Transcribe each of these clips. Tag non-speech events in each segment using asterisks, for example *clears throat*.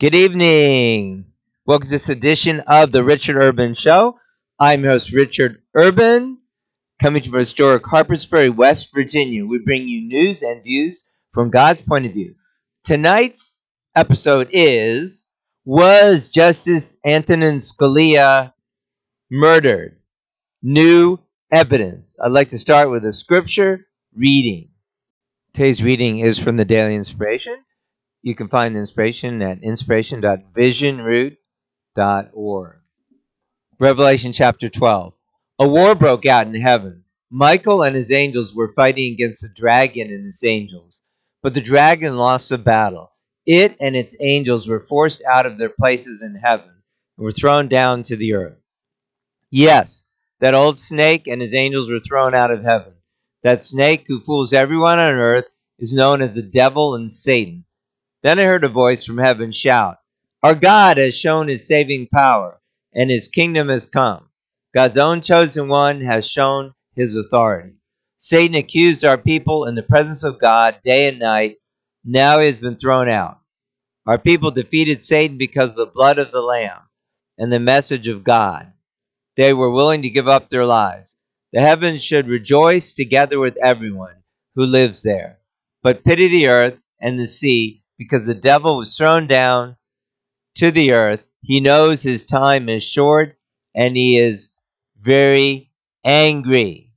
Good evening. Welcome to this edition of the Richard Urban Show. I'm your host Richard Urban, coming to you from historic Harpers Ferry, West Virginia. We bring you news and views from God's point of view. Tonight's episode is Was Justice Antonin Scalia murdered? New evidence. I'd like to start with a scripture reading. Today's reading is from the Daily Inspiration. You can find the inspiration at inspiration.visionroot.org. Revelation chapter 12. A war broke out in heaven. Michael and his angels were fighting against the dragon and its angels. But the dragon lost the battle. It and its angels were forced out of their places in heaven and were thrown down to the earth. Yes, that old snake and his angels were thrown out of heaven. That snake who fools everyone on earth is known as the devil and Satan then I heard a voice from heaven shout, Our God has shown his saving power, and his kingdom has come. God's own chosen one has shown his authority. Satan accused our people in the presence of God day and night. Now he has been thrown out. Our people defeated Satan because of the blood of the Lamb and the message of God. They were willing to give up their lives. The heavens should rejoice together with everyone who lives there. But pity the earth and the sea because the devil was thrown down to the earth. He knows his time is short and he is very angry.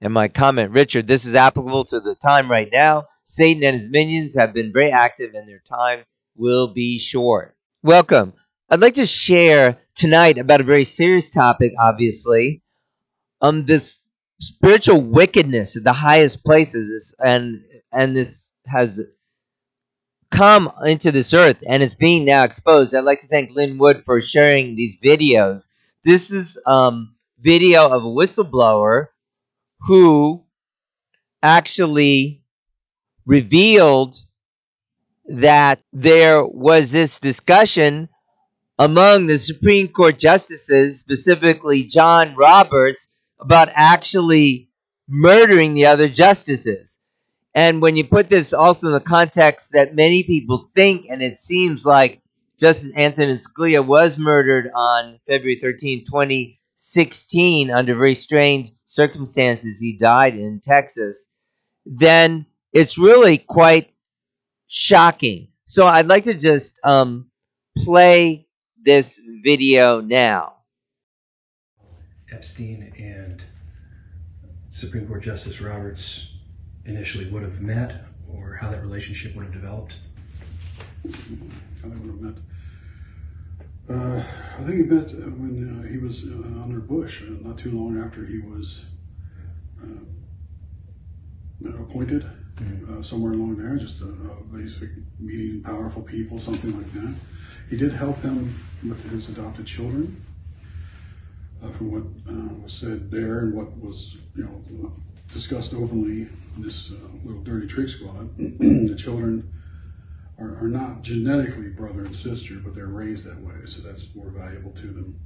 And my comment, Richard, this is applicable to the time right now. Satan and his minions have been very active and their time will be short. Welcome. I'd like to share tonight about a very serious topic, obviously. Um, this spiritual wickedness at the highest places, and and this has come into this earth and it's being now exposed. I'd like to thank Lynn Wood for sharing these videos. This is um video of a whistleblower who actually revealed that there was this discussion among the Supreme Court justices, specifically John Roberts, about actually murdering the other justices. And when you put this also in the context that many people think, and it seems like Justice Antonin Scalia was murdered on February 13, 2016, under very strange circumstances. He died in Texas. Then it's really quite shocking. So I'd like to just um, play this video now. Epstein and Supreme Court Justice Roberts initially would have met or how that relationship would have developed? How they would have met. Uh, I think he met when uh, he was uh, under Bush, uh, not too long after he was uh, appointed. Mm-hmm. Uh, somewhere along there, just a basic meeting powerful people, something like that. He did help him with his adopted children. from what was said there and what was, you know, discussed openly in this uh, little dirty trick squad, *clears throat* the children are, are, not genetically brother and sister, but they're raised that way, so that's more valuable to them.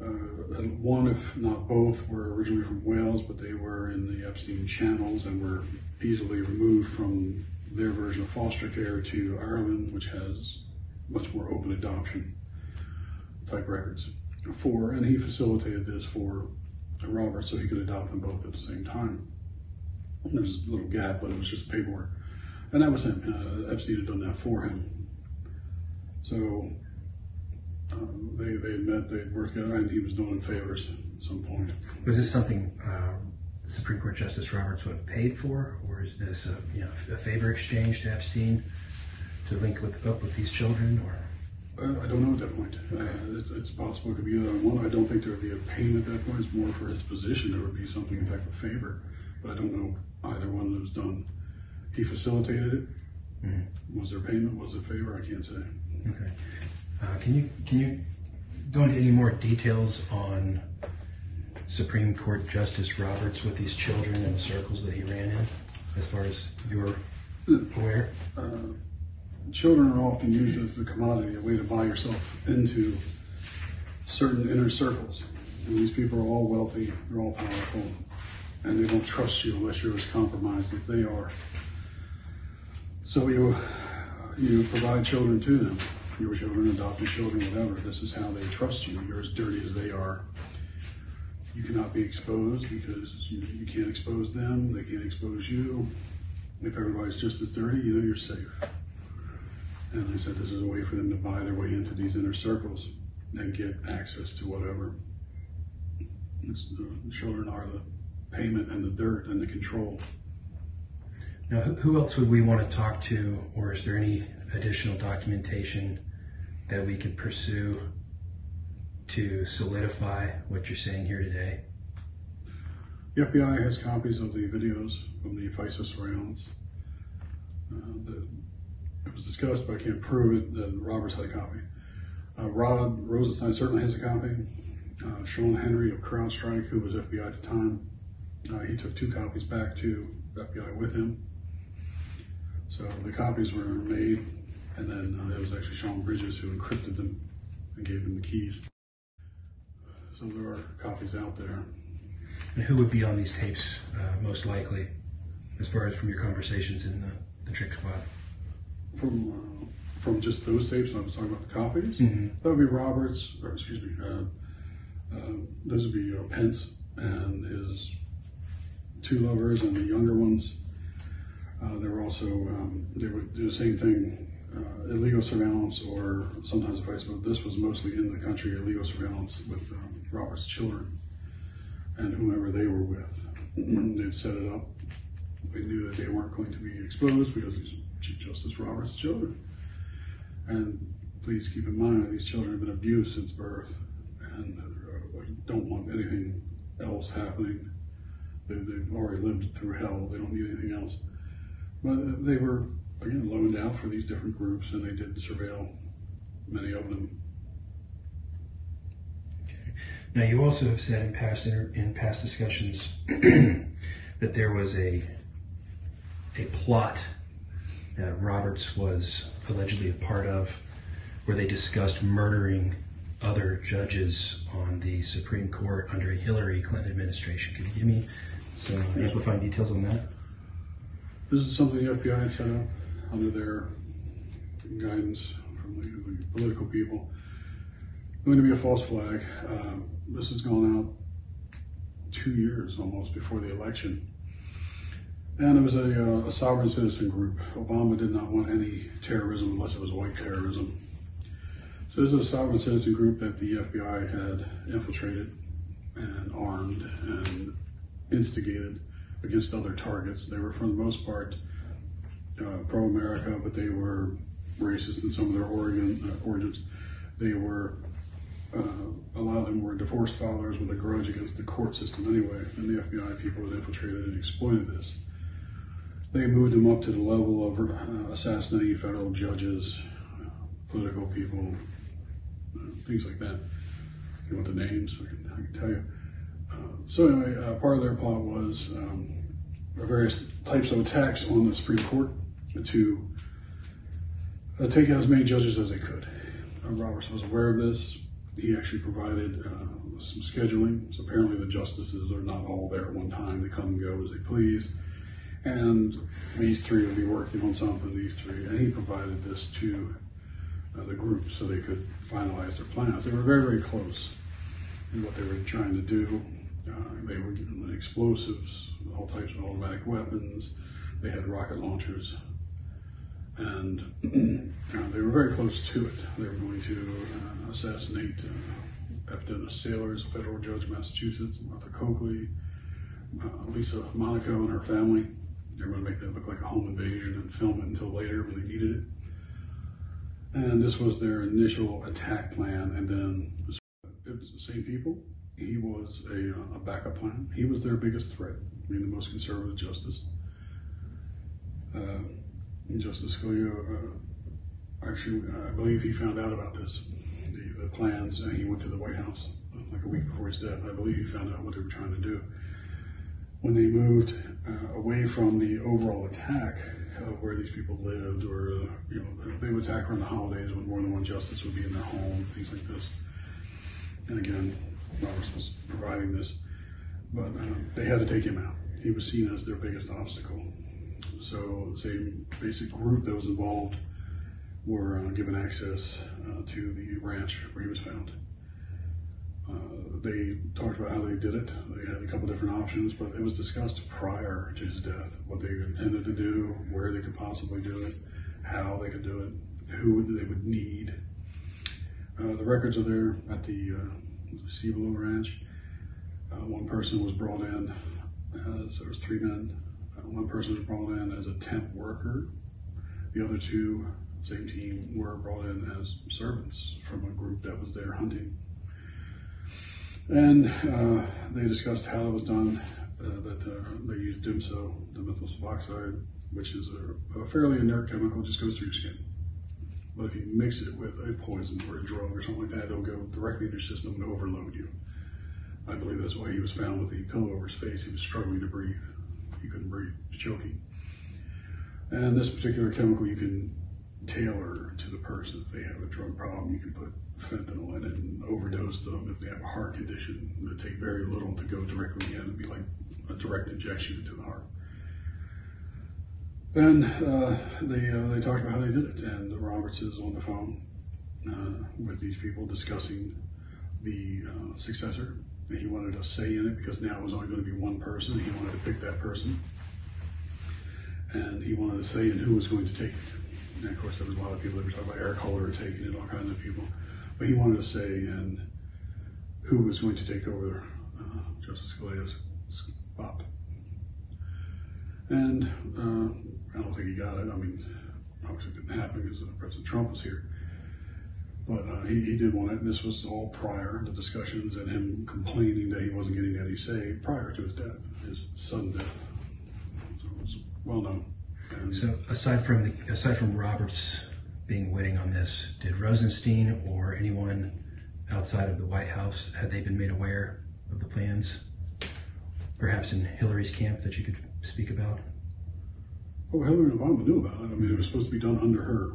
Uh, one, if not both, were originally from Wales, but they were in the Epstein channels and were easily removed from their version of foster care to Ireland, which has much more open adoption type records. For and he facilitated this for Robert so he could adopt them both at the same time. There's a little gap, but it was just paperwork. And that was him. Uh, Epstein had done that for him. So um, they they met, they worked together, and he was doing favors at some point. Was this something uh, Supreme Court Justice Roberts would have paid for, or is this a, you know, a favor exchange to Epstein to link with, up with these children, or? I don't know at that point. Uh, it's, it's, possible it could be either one. I don't think there would be a payment at that point. It's more for his position. There would be something in type of favor, but I don't know either one that was done. He facilitated it. Mm-hmm. Was there payment? Was it favor? I can't say. Okay. Uh, can you can you go into any more details on Supreme Court Justice Roberts with these children and the circles that he ran in, as far as you're aware? Uh, children are often used as a commodity, a way to buy yourself into certain inner circles. And these people are all wealthy, they're all powerful, and they don't trust you unless you're as compromised as they are. So you, you provide children to them, your children, adopted children, whatever. This is how they trust you. You're as dirty as they are. You cannot be exposed because you, you can't expose them. They can't expose you. If everybody's just as dirty, you know you're safe. And I said this is a way for them to buy their way into these inner circles and get access to whatever. It's, the children are the payment and the dirt and the control. Now, who else would we want to talk to, or is there any additional documentation that we could pursue to solidify what you're saying here today? The FBI has copies of the videos from the FISA surveillance. Uh, the, it was discussed, but I can't prove it, that Roberts had a copy. Uh, Rod Rosenstein certainly has a copy. Uh, Shawn Henry of CrowdStrike, who was FBI at the time, uh, he took two copies back to FBI with him. So the copies were made, and then uh, it was actually Sean Bridges who encrypted them and gave them the keys. So there are copies out there. And who would be on these tapes uh, most likely, as far as from your conversations in the, the trick squad? From uh, from just those tapes, I was talking about the copies. Mm-hmm. That would be Roberts, or excuse me, uh, uh, those would be uh, Pence and his two lovers and the younger ones. Uh, there were also um, they would do the same thing, uh, illegal surveillance, or sometimes I suppose this was mostly in the country, illegal surveillance with um, Robert's children and whomever they were with. They'd set it up. They knew that they weren't going to be exposed because he's Chief Justice Roberts' children. And please keep in mind that these children have been abused since birth and uh, don't want anything else happening. They, they've already lived through hell. They don't need anything else. But they were, again, loaned out for these different groups and they did surveil many of them. Now, you also have said in past in past discussions *clears throat* that there was a a plot that Roberts was allegedly a part of, where they discussed murdering other judges on the Supreme Court under a Hillary Clinton administration. Could you give me some amplifying details on that? This is something the FBI set up under their guidance from the, political people. Going to be a false flag. Um, this has gone out two years almost before the election. And it was a, uh, a sovereign citizen group. Obama did not want any terrorism unless it was white terrorism. So this is a sovereign citizen group that the FBI had infiltrated and armed and instigated against other targets. They were, for the most part, uh, pro-America, but they were racist in some of their origin, uh, origins. They were uh, a lot of them were divorced fathers with a grudge against the court system anyway, and the FBI people had infiltrated and exploited this. They moved them up to the level of uh, assassinating federal judges, uh, political people, uh, things like that. You want the names, I can, I can tell you. Uh, so anyway, uh, part of their plot was um, various types of attacks on the Supreme Court to uh, take out as many judges as they could. Roberts was aware of this he actually provided uh, some scheduling. So apparently the justices are not all there at one time. They come and go as they please. And these three would be working on something, these three. And he provided this to uh, the group so they could finalize their plans. They were very, very close in what they were trying to do. Uh, they were given explosives, all types of automatic weapons. They had rocket launchers and *clears throat* uh, they were very close to it. They were going to uh, assassinate uh, Epidemic sailors, federal judge Massachusetts, Martha Coakley, uh, Lisa Monaco and her family. They were going to make that look like a home invasion and film it until later when they needed it. And this was their initial attack plan, and then it was the same people. He was a, uh, a backup plan. He was their biggest threat, being the most conservative justice. Uh, Justice Scalia, uh, actually, I believe he found out about this, the, the plans, and he went to the White House uh, like a week before his death. I believe he found out what they were trying to do. When they moved uh, away from the overall attack of where these people lived, or uh, you know, they would attack around the holidays when more than one justice would be in their home, things like this. And again, Roberts was providing this, but uh, they had to take him out. He was seen as their biggest obstacle. So the same basic group that was involved were uh, given access uh, to the ranch where he was found. Uh, they talked about how they did it. They had a couple different options, but it was discussed prior to his death what they intended to do, where they could possibly do it, how they could do it, who they would need. Uh, the records are there at the uh, Cibolo Ranch. Uh, one person was brought in as there was three men. Uh, one person was brought in as a temp worker. The other two, same team, were brought in as servants from a group that was there hunting. And uh, they discussed how it was done, uh, that uh, they used DIMSO, dimethyl sulfoxide, which is a, a, fairly inert chemical, just goes through your skin. But if you mix it with a poison or a drug or something like that, it'll go directly into your system and overload you. I believe that's why he was found with the pillow over his face. He was struggling to breathe. He couldn't breathe, he was choking. And this particular chemical you can tailor to the person. If they have a drug problem, you can put fentanyl in it and overdose them. If they have a heart condition, it take very little to go directly in. It'd be like a direct injection into the heart. And uh, they uh, they talked about how they did it, and Roberts is on the phone uh, with these people discussing the uh, successor. And he wanted a say in it because now it was only going to be one person. He wanted to pick that person, and he wanted a say in who was going to take it. And of course, there was a lot of people that were talking about Eric Holder taking it, all kinds of people. But he wanted to say in who was going to take over uh, Justice Scalia's spot. And uh, I don't think he got it. I mean, obviously it didn't happen because President Trump was here. But uh, he, he did want it, and this was all prior, the discussions and him complaining that he wasn't getting any say prior to his death, his sudden death. So it was well known. So aside from the, aside from Roberts being waiting on this, did Rosenstein or anyone outside of the White House had they been made aware of the plans? Perhaps in Hillary's camp that you could speak about? Well, Hillary and Obama knew about it. I mean, it was supposed to be done under her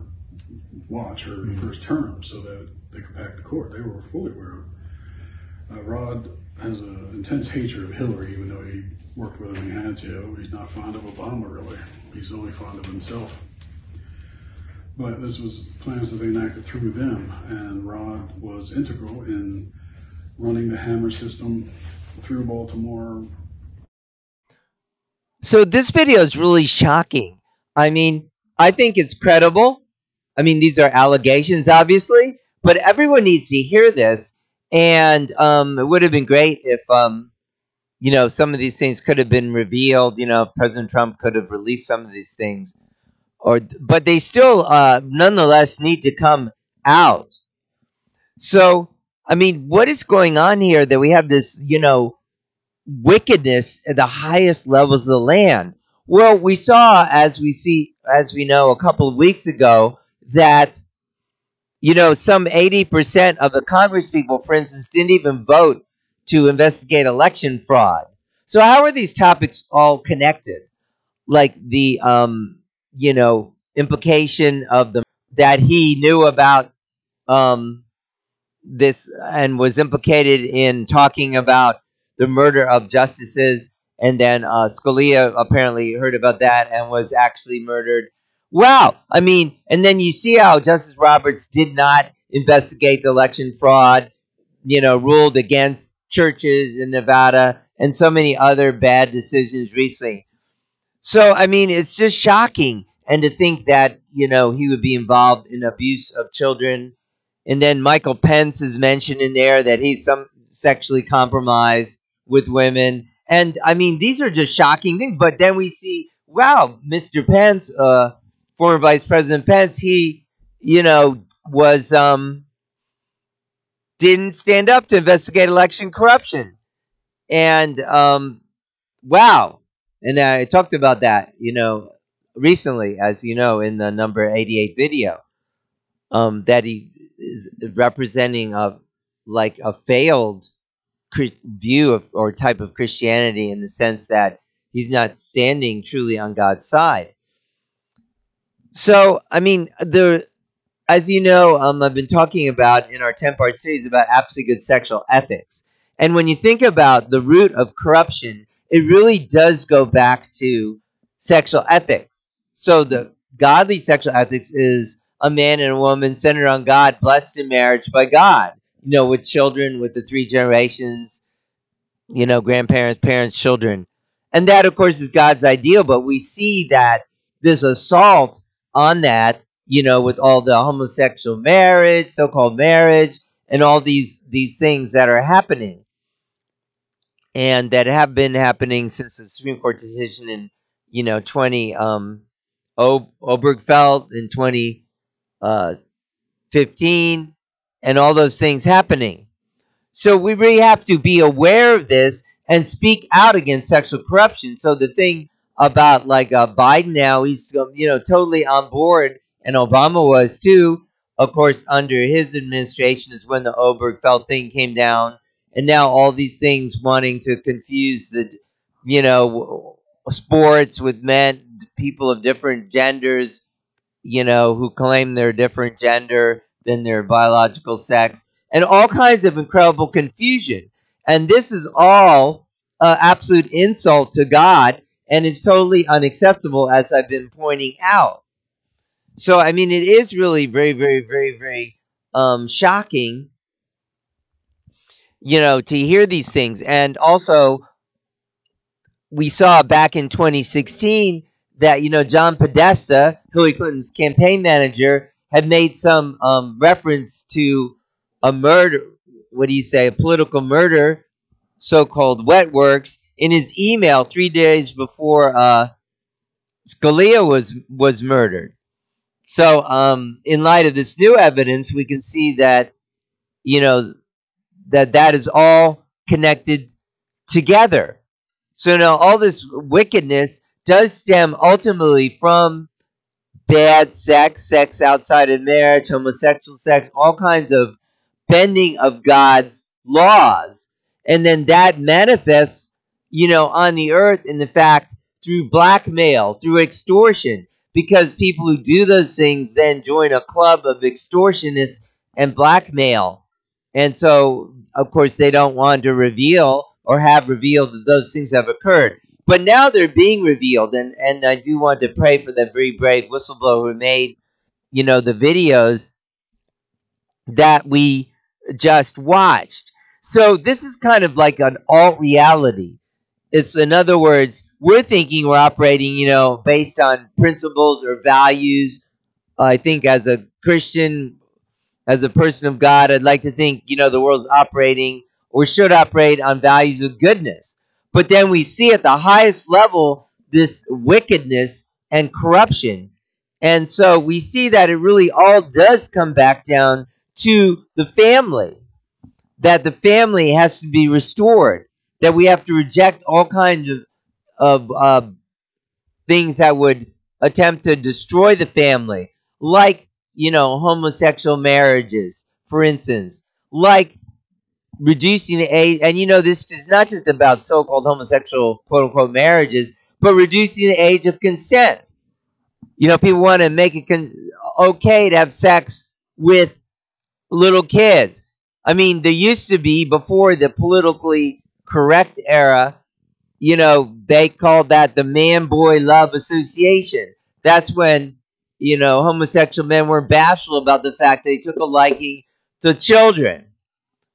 watch, her mm-hmm. first term, so that they could pack the court. They were fully aware of it. Uh, Rod has an intense hatred of Hillary, even though he worked with him he had to. He's not fond of Obama, really. He's only fond of himself. But this was plans that they enacted through them, and Rod was integral in running the Hammer system through Baltimore. So this video is really shocking. I mean, I think it's credible. I mean, these are allegations, obviously, but everyone needs to hear this. And um, it would have been great if um, you know, some of these things could have been revealed. You know, President Trump could have released some of these things, or but they still, uh, nonetheless, need to come out. So, I mean, what is going on here that we have this, you know, wickedness at the highest levels of the land? Well, we saw, as we see, as we know, a couple of weeks ago, that you know, some 80% of the Congress people, for instance, didn't even vote to investigate election fraud. So how are these topics all connected? Like the um, you know, implication of the that he knew about um this and was implicated in talking about the murder of justices and then uh, Scalia apparently heard about that and was actually murdered. Wow. I mean, and then you see how Justice Roberts did not investigate the election fraud, you know, ruled against churches in Nevada and so many other bad decisions recently. So, I mean, it's just shocking. And to think that, you know, he would be involved in abuse of children. And then Michael Pence is mentioned in there that he's some sexually compromised with women. And I mean, these are just shocking things. But then we see, wow, Mr. Pence, uh, former Vice President Pence, he, you know, was um, didn't stand up to investigate election corruption. And um, wow. And I talked about that, you know, recently, as you know, in the number 88 video, um, that he is representing a like a failed view of or type of Christianity in the sense that he's not standing truly on God's side. So, I mean, the as you know, um, I've been talking about in our 10 part series about absolutely good sexual ethics. And when you think about the root of corruption, it really does go back to sexual ethics. So the godly sexual ethics is a man and a woman centered on God, blessed in marriage by God. You know, with children, with the three generations, you know, grandparents, parents, children. And that, of course, is God's ideal, but we see that this assault on that, you know, with all the homosexual marriage, so-called marriage, and all these these things that are happening, and that have been happening since the Supreme Court decision in, you know, 20 um, o- Obergefell in 2015, and all those things happening. So we really have to be aware of this and speak out against sexual corruption. So the thing about like uh, Biden now, he's um, you know totally on board, and Obama was too. Of course, under his administration is when the Obergefell thing came down, and now all these things wanting to confuse the, you know, sports with men, people of different genders, you know, who claim they're different gender than their biological sex, and all kinds of incredible confusion. And this is all uh, absolute insult to God, and it's totally unacceptable, as I've been pointing out. So, I mean, it is really very, very, very, very um, shocking, you know, to hear these things. And also, we saw back in 2016 that you know John Podesta, Hillary Clinton's campaign manager, had made some um, reference to a murder. What do you say? A political murder, so-called wet works, in his email three days before uh, Scalia was was murdered. So, um, in light of this new evidence, we can see that you know that that is all connected together. So now all this wickedness does stem ultimately from bad sex, sex outside of marriage, homosexual sex, all kinds of bending of God's laws. And then that manifests, you know, on the earth in the fact through blackmail, through extortion, because people who do those things then join a club of extortionists and blackmail. And so, of course, they don't want to reveal or have revealed that those things have occurred. But now they're being revealed, and, and I do want to pray for that very brave whistleblower who made, you know, the videos that we just watched. So this is kind of like an alt reality. It's in other words, we're thinking we're operating, you know, based on principles or values. I think as a Christian, as a person of God, I'd like to think, you know, the world's operating or should operate on values of goodness. But then we see at the highest level this wickedness and corruption. And so we see that it really all does come back down to the family, that the family has to be restored, that we have to reject all kinds of, of uh, things that would attempt to destroy the family, like, you know, homosexual marriages, for instance, like reducing the age, and you know, this is not just about so called homosexual quote unquote marriages, but reducing the age of consent. You know, people want to make it con- okay to have sex with little kids. I mean, there used to be before the politically correct era, you know, they called that the man boy love association. That's when, you know, homosexual men were bashful about the fact that they took a liking to children.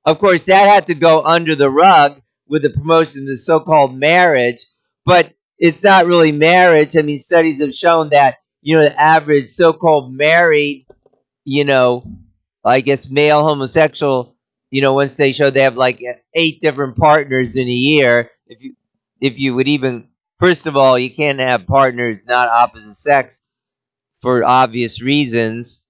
Of course, that had to go under the rug with the promotion of the so called marriage, but it's not really marriage. I mean, studies have shown that, you know, the average so called married, you know, I guess male homosexual, you know, once they show they have like eight different partners in a year. If you if you would even first of all, you can't have partners not opposite sex for obvious reasons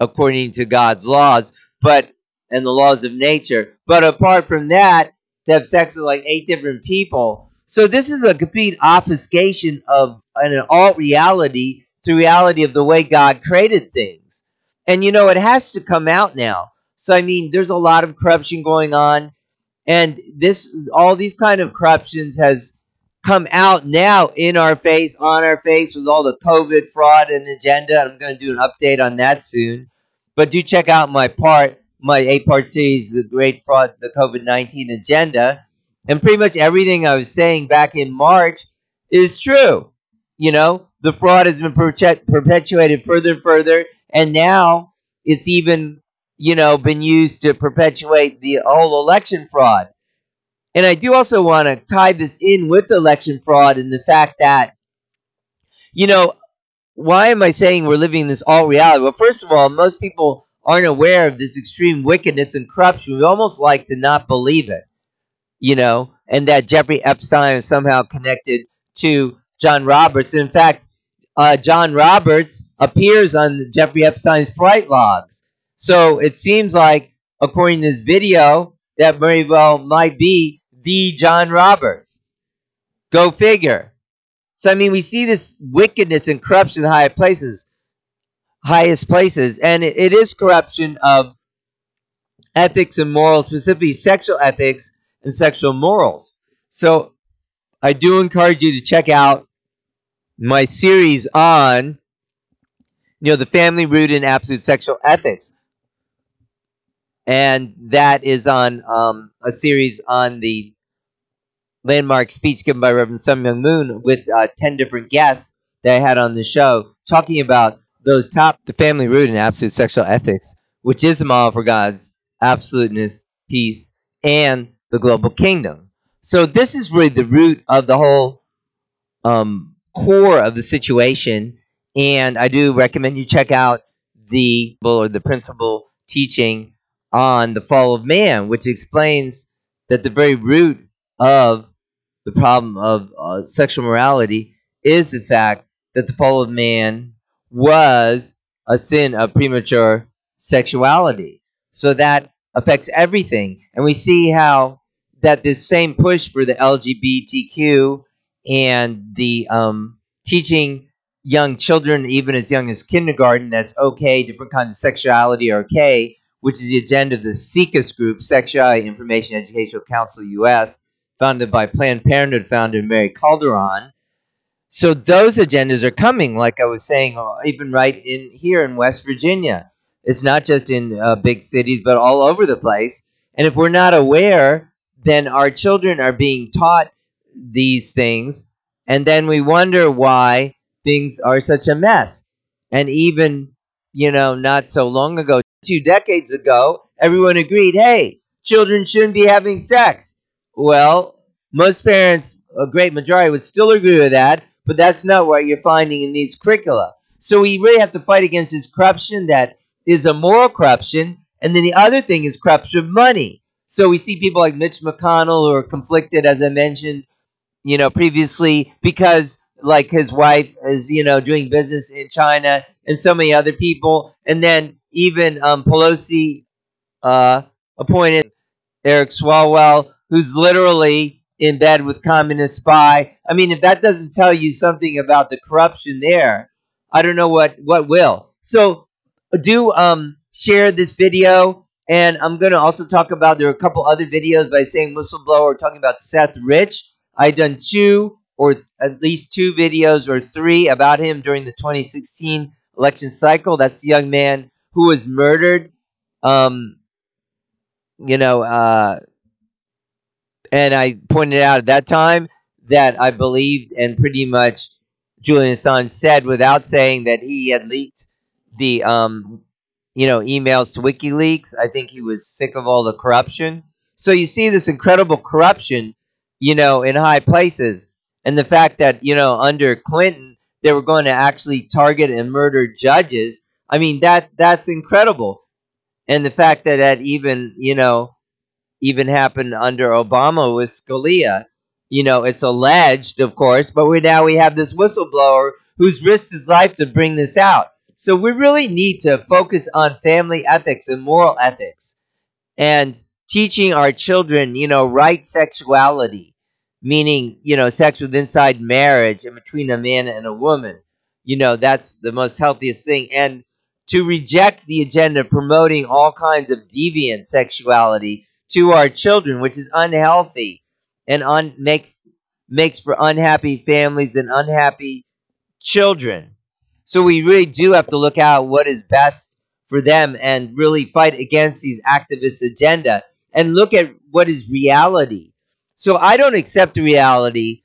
according to God's laws, but and the laws of nature. But apart from that, to have sex with like eight different people. So this is a complete obfuscation of an alt reality to reality of the way God created things. And you know, it has to come out now. So I mean, there's a lot of corruption going on, and this all these kind of corruptions has come out now in our face, on our face with all the COVID fraud and agenda. I'm going to do an update on that soon. But do check out my part, my eight part series, The Great Fraud, the COVID 19 Agenda. And pretty much everything I was saying back in March is true. You know, the fraud has been perpetuated further and further, and now it's even, you know, been used to perpetuate the whole election fraud. And I do also want to tie this in with election fraud and the fact that, you know, why am I saying we're living this all reality? Well, first of all, most people aren't aware of this extreme wickedness and corruption. We almost like to not believe it, you know, and that Jeffrey Epstein is somehow connected to John Roberts. In fact, uh, John Roberts appears on Jeffrey Epstein's flight logs. So it seems like, according to this video, that very well might be the John Roberts. Go figure. So I mean, we see this wickedness and corruption in high places, highest places, and it, it is corruption of ethics and morals, specifically sexual ethics and sexual morals. So I do encourage you to check out my series on, you know, the family rooted in absolute sexual ethics. And that is on um, a series on the landmark speech given by Reverend Sun Moon with uh, 10 different guests that I had on the show talking about those top, the family root and absolute sexual ethics, which is the model for God's absoluteness, peace, and the global kingdom. So this is really the root of the whole um, core of the situation. And I do recommend you check out the or the Principle teaching on the fall of man, which explains that the very root of the problem of uh, sexual morality is the fact that the fall of man was a sin of premature sexuality. So that affects everything. And we see how that this same push for the LGBTQ and the um, teaching young children, even as young as kindergarten, that's okay, different kinds of sexuality are okay, which is the agenda of the SIECUS group, Sexuality Information Educational Council US, founded by Planned Parenthood founder Mary Calderone. So those agendas are coming, like I was saying, uh, even right in here in West Virginia. It's not just in uh, big cities, but all over the place. And if we're not aware, then our children are being taught these things, and then we wonder why things are such a mess. And even, you know, not so long ago, two decades ago, everyone agreed, hey, children shouldn't be having sex. Well, most parents, a great majority, would still agree with that, but that's not what you're finding in these curricula. So we really have to fight against this corruption that is a moral corruption, and then the other thing is corruption of money. So we see people like Mitch McConnell who are conflicted, as I mentioned, you know, previously because like his wife is, you know, doing business in China and so many other people. And then even um, Pelosi uh, appointed Eric Swalwell, who's literally in bed with communist spy. I mean, if that doesn't tell you something about the corruption there, I don't know what what will. So do um share this video, and I'm gonna also talk about there are a couple other videos by saying whistleblower talking about Seth Rich. I done two or at least two videos or three about him during the 2016 election cycle. That's the young man who was murdered. Um, you know, uh, and I pointed out at that time that I believed and pretty much Julian Assange said without saying that he had leaked the um, you know emails to WikiLeaks. I think he was sick of all the corruption. So you see this incredible corruption, you know, in high places, and the fact that you know under Clinton they were going to actually target and murder judges. I mean that that's incredible, and the fact that that even you know even happened under Obama with Scalia. You know, it's alleged, of course, but we now we have this whistleblower who's risked his life to bring this out. So we really need to focus on family ethics and moral ethics and teaching our children, you know, right sexuality, meaning, you know, sex within inside marriage and between a man and a woman. You know, that's the most healthiest thing. And to reject the agenda promoting all kinds of deviant sexuality to our children, which is unhealthy and un- makes makes for unhappy families and unhappy children. So we really do have to look out what is best for them and really fight against these activist agenda and look at what is reality. So I don't accept the reality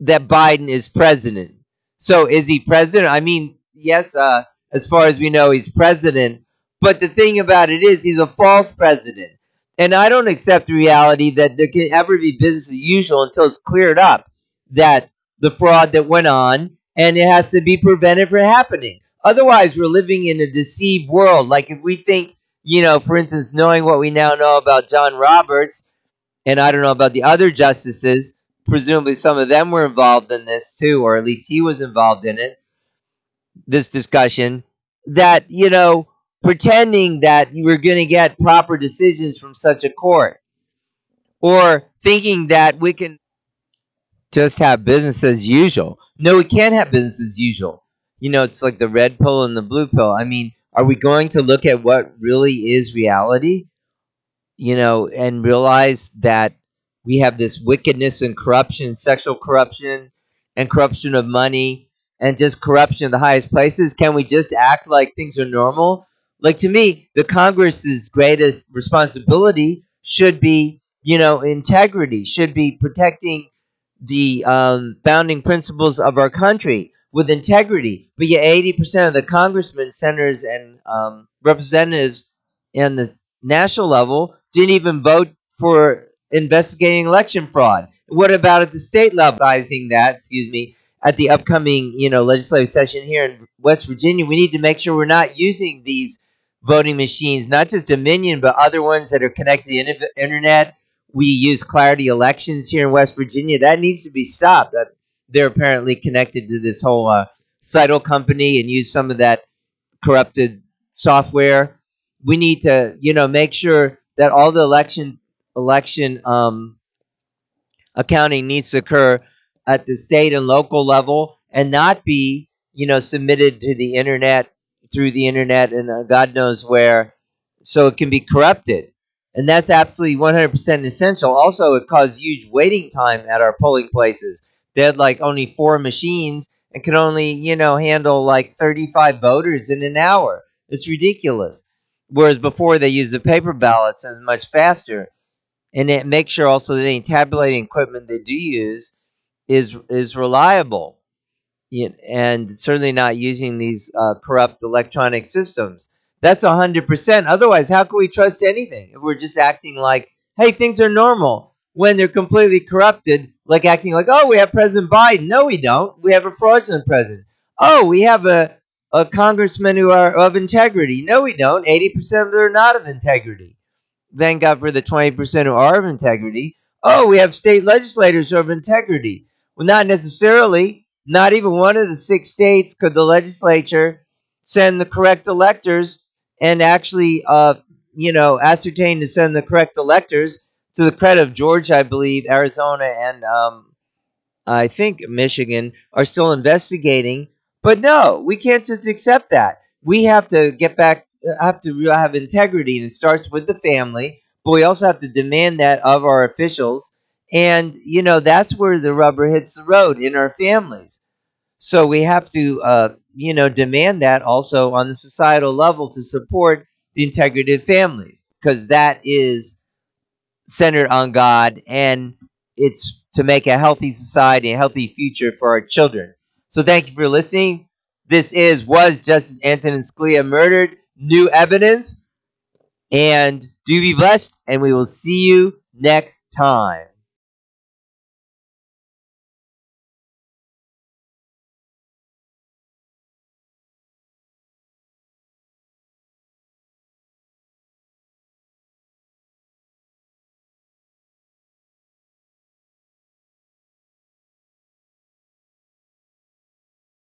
that Biden is president. So is he president? I mean, yes, uh, as far as we know, he's president. But the thing about it is, he's a false president. And I don't accept the reality that there can ever be business as usual until it's cleared up that the fraud that went on and it has to be prevented from happening. Otherwise, we're living in a deceived world. Like if we think, you know, for instance, knowing what we now know about John Roberts, and I don't know about the other justices, presumably some of them were involved in this too, or at least he was involved in it, this discussion, that, you know, pretending that you were going to get proper decisions from such a court, or thinking that we can just have business as usual. No, we can't have business as usual. You know, it's like the red pill and the blue pill. I mean, are we going to look at what really is reality? You know, and realize that we have this wickedness and corruption, sexual corruption, and corruption of money, and just corruption in the highest places. Can we just act like things are normal? Like to me, the Congress's greatest responsibility should be, you know, integrity, should be protecting the um, founding principles of our country with integrity. But yet, 80% of the congressmen, senators, and um, representatives in the national level didn't even vote for investigating election fraud. What about at the state level? That, excuse me, at the upcoming, you know, legislative session here in West Virginia, we need to make sure we're not using these voting machines, not just Dominion, but other ones that are connected to the internet we use Clarity Elections here in West Virginia. That needs to be stopped. They're apparently connected to this whole uh, company and use some of that corrupted software. We need to, you know, make sure that all the election election um, accounting needs to occur at the state and local level and not be, you know, submitted to the internet through the internet and uh, God knows where, so it can be corrupted and that's absolutely 100% essential. Also, it caused huge waiting time at our polling places. They had like only four machines and could only, you know, handle like 35 voters in an hour. It's ridiculous. Whereas before they used the paper ballots as much faster. And it makes sure also that any tabulating equipment they do use is is reliable, and certainly not using these uh, corrupt electronic systems. That's 100%. Otherwise, how can we trust anything if we're just acting like, hey, things are normal when they're completely corrupted, like acting like, oh, we have President Biden. No, we don't. We have a fraudulent president. Oh, we have a, a congressman who are of integrity. No, we don't. 80% of them are not of integrity. Thank God for the 20% who are of integrity. Oh, we have state legislators who are of integrity. Well, not necessarily. Not even one of the six states could the legislature send the correct electors and actually, uh, you know, ascertain to send the correct electors to the credit of Georgia, I believe, Arizona, and um, I think Michigan are still investigating. But no, we can't just accept that. We have to get back, have to have integrity, and it starts with the family. But we also have to demand that of our officials. And, you know, that's where the rubber hits the road in our families. So we have to, uh, you know, demand that also on the societal level to support the integrity of families because that is centered on God and it's to make a healthy society, a healthy future for our children. So thank you for listening. This is Was Justice Antonin Scalia Murdered? New Evidence. And do be blessed, and we will see you next time.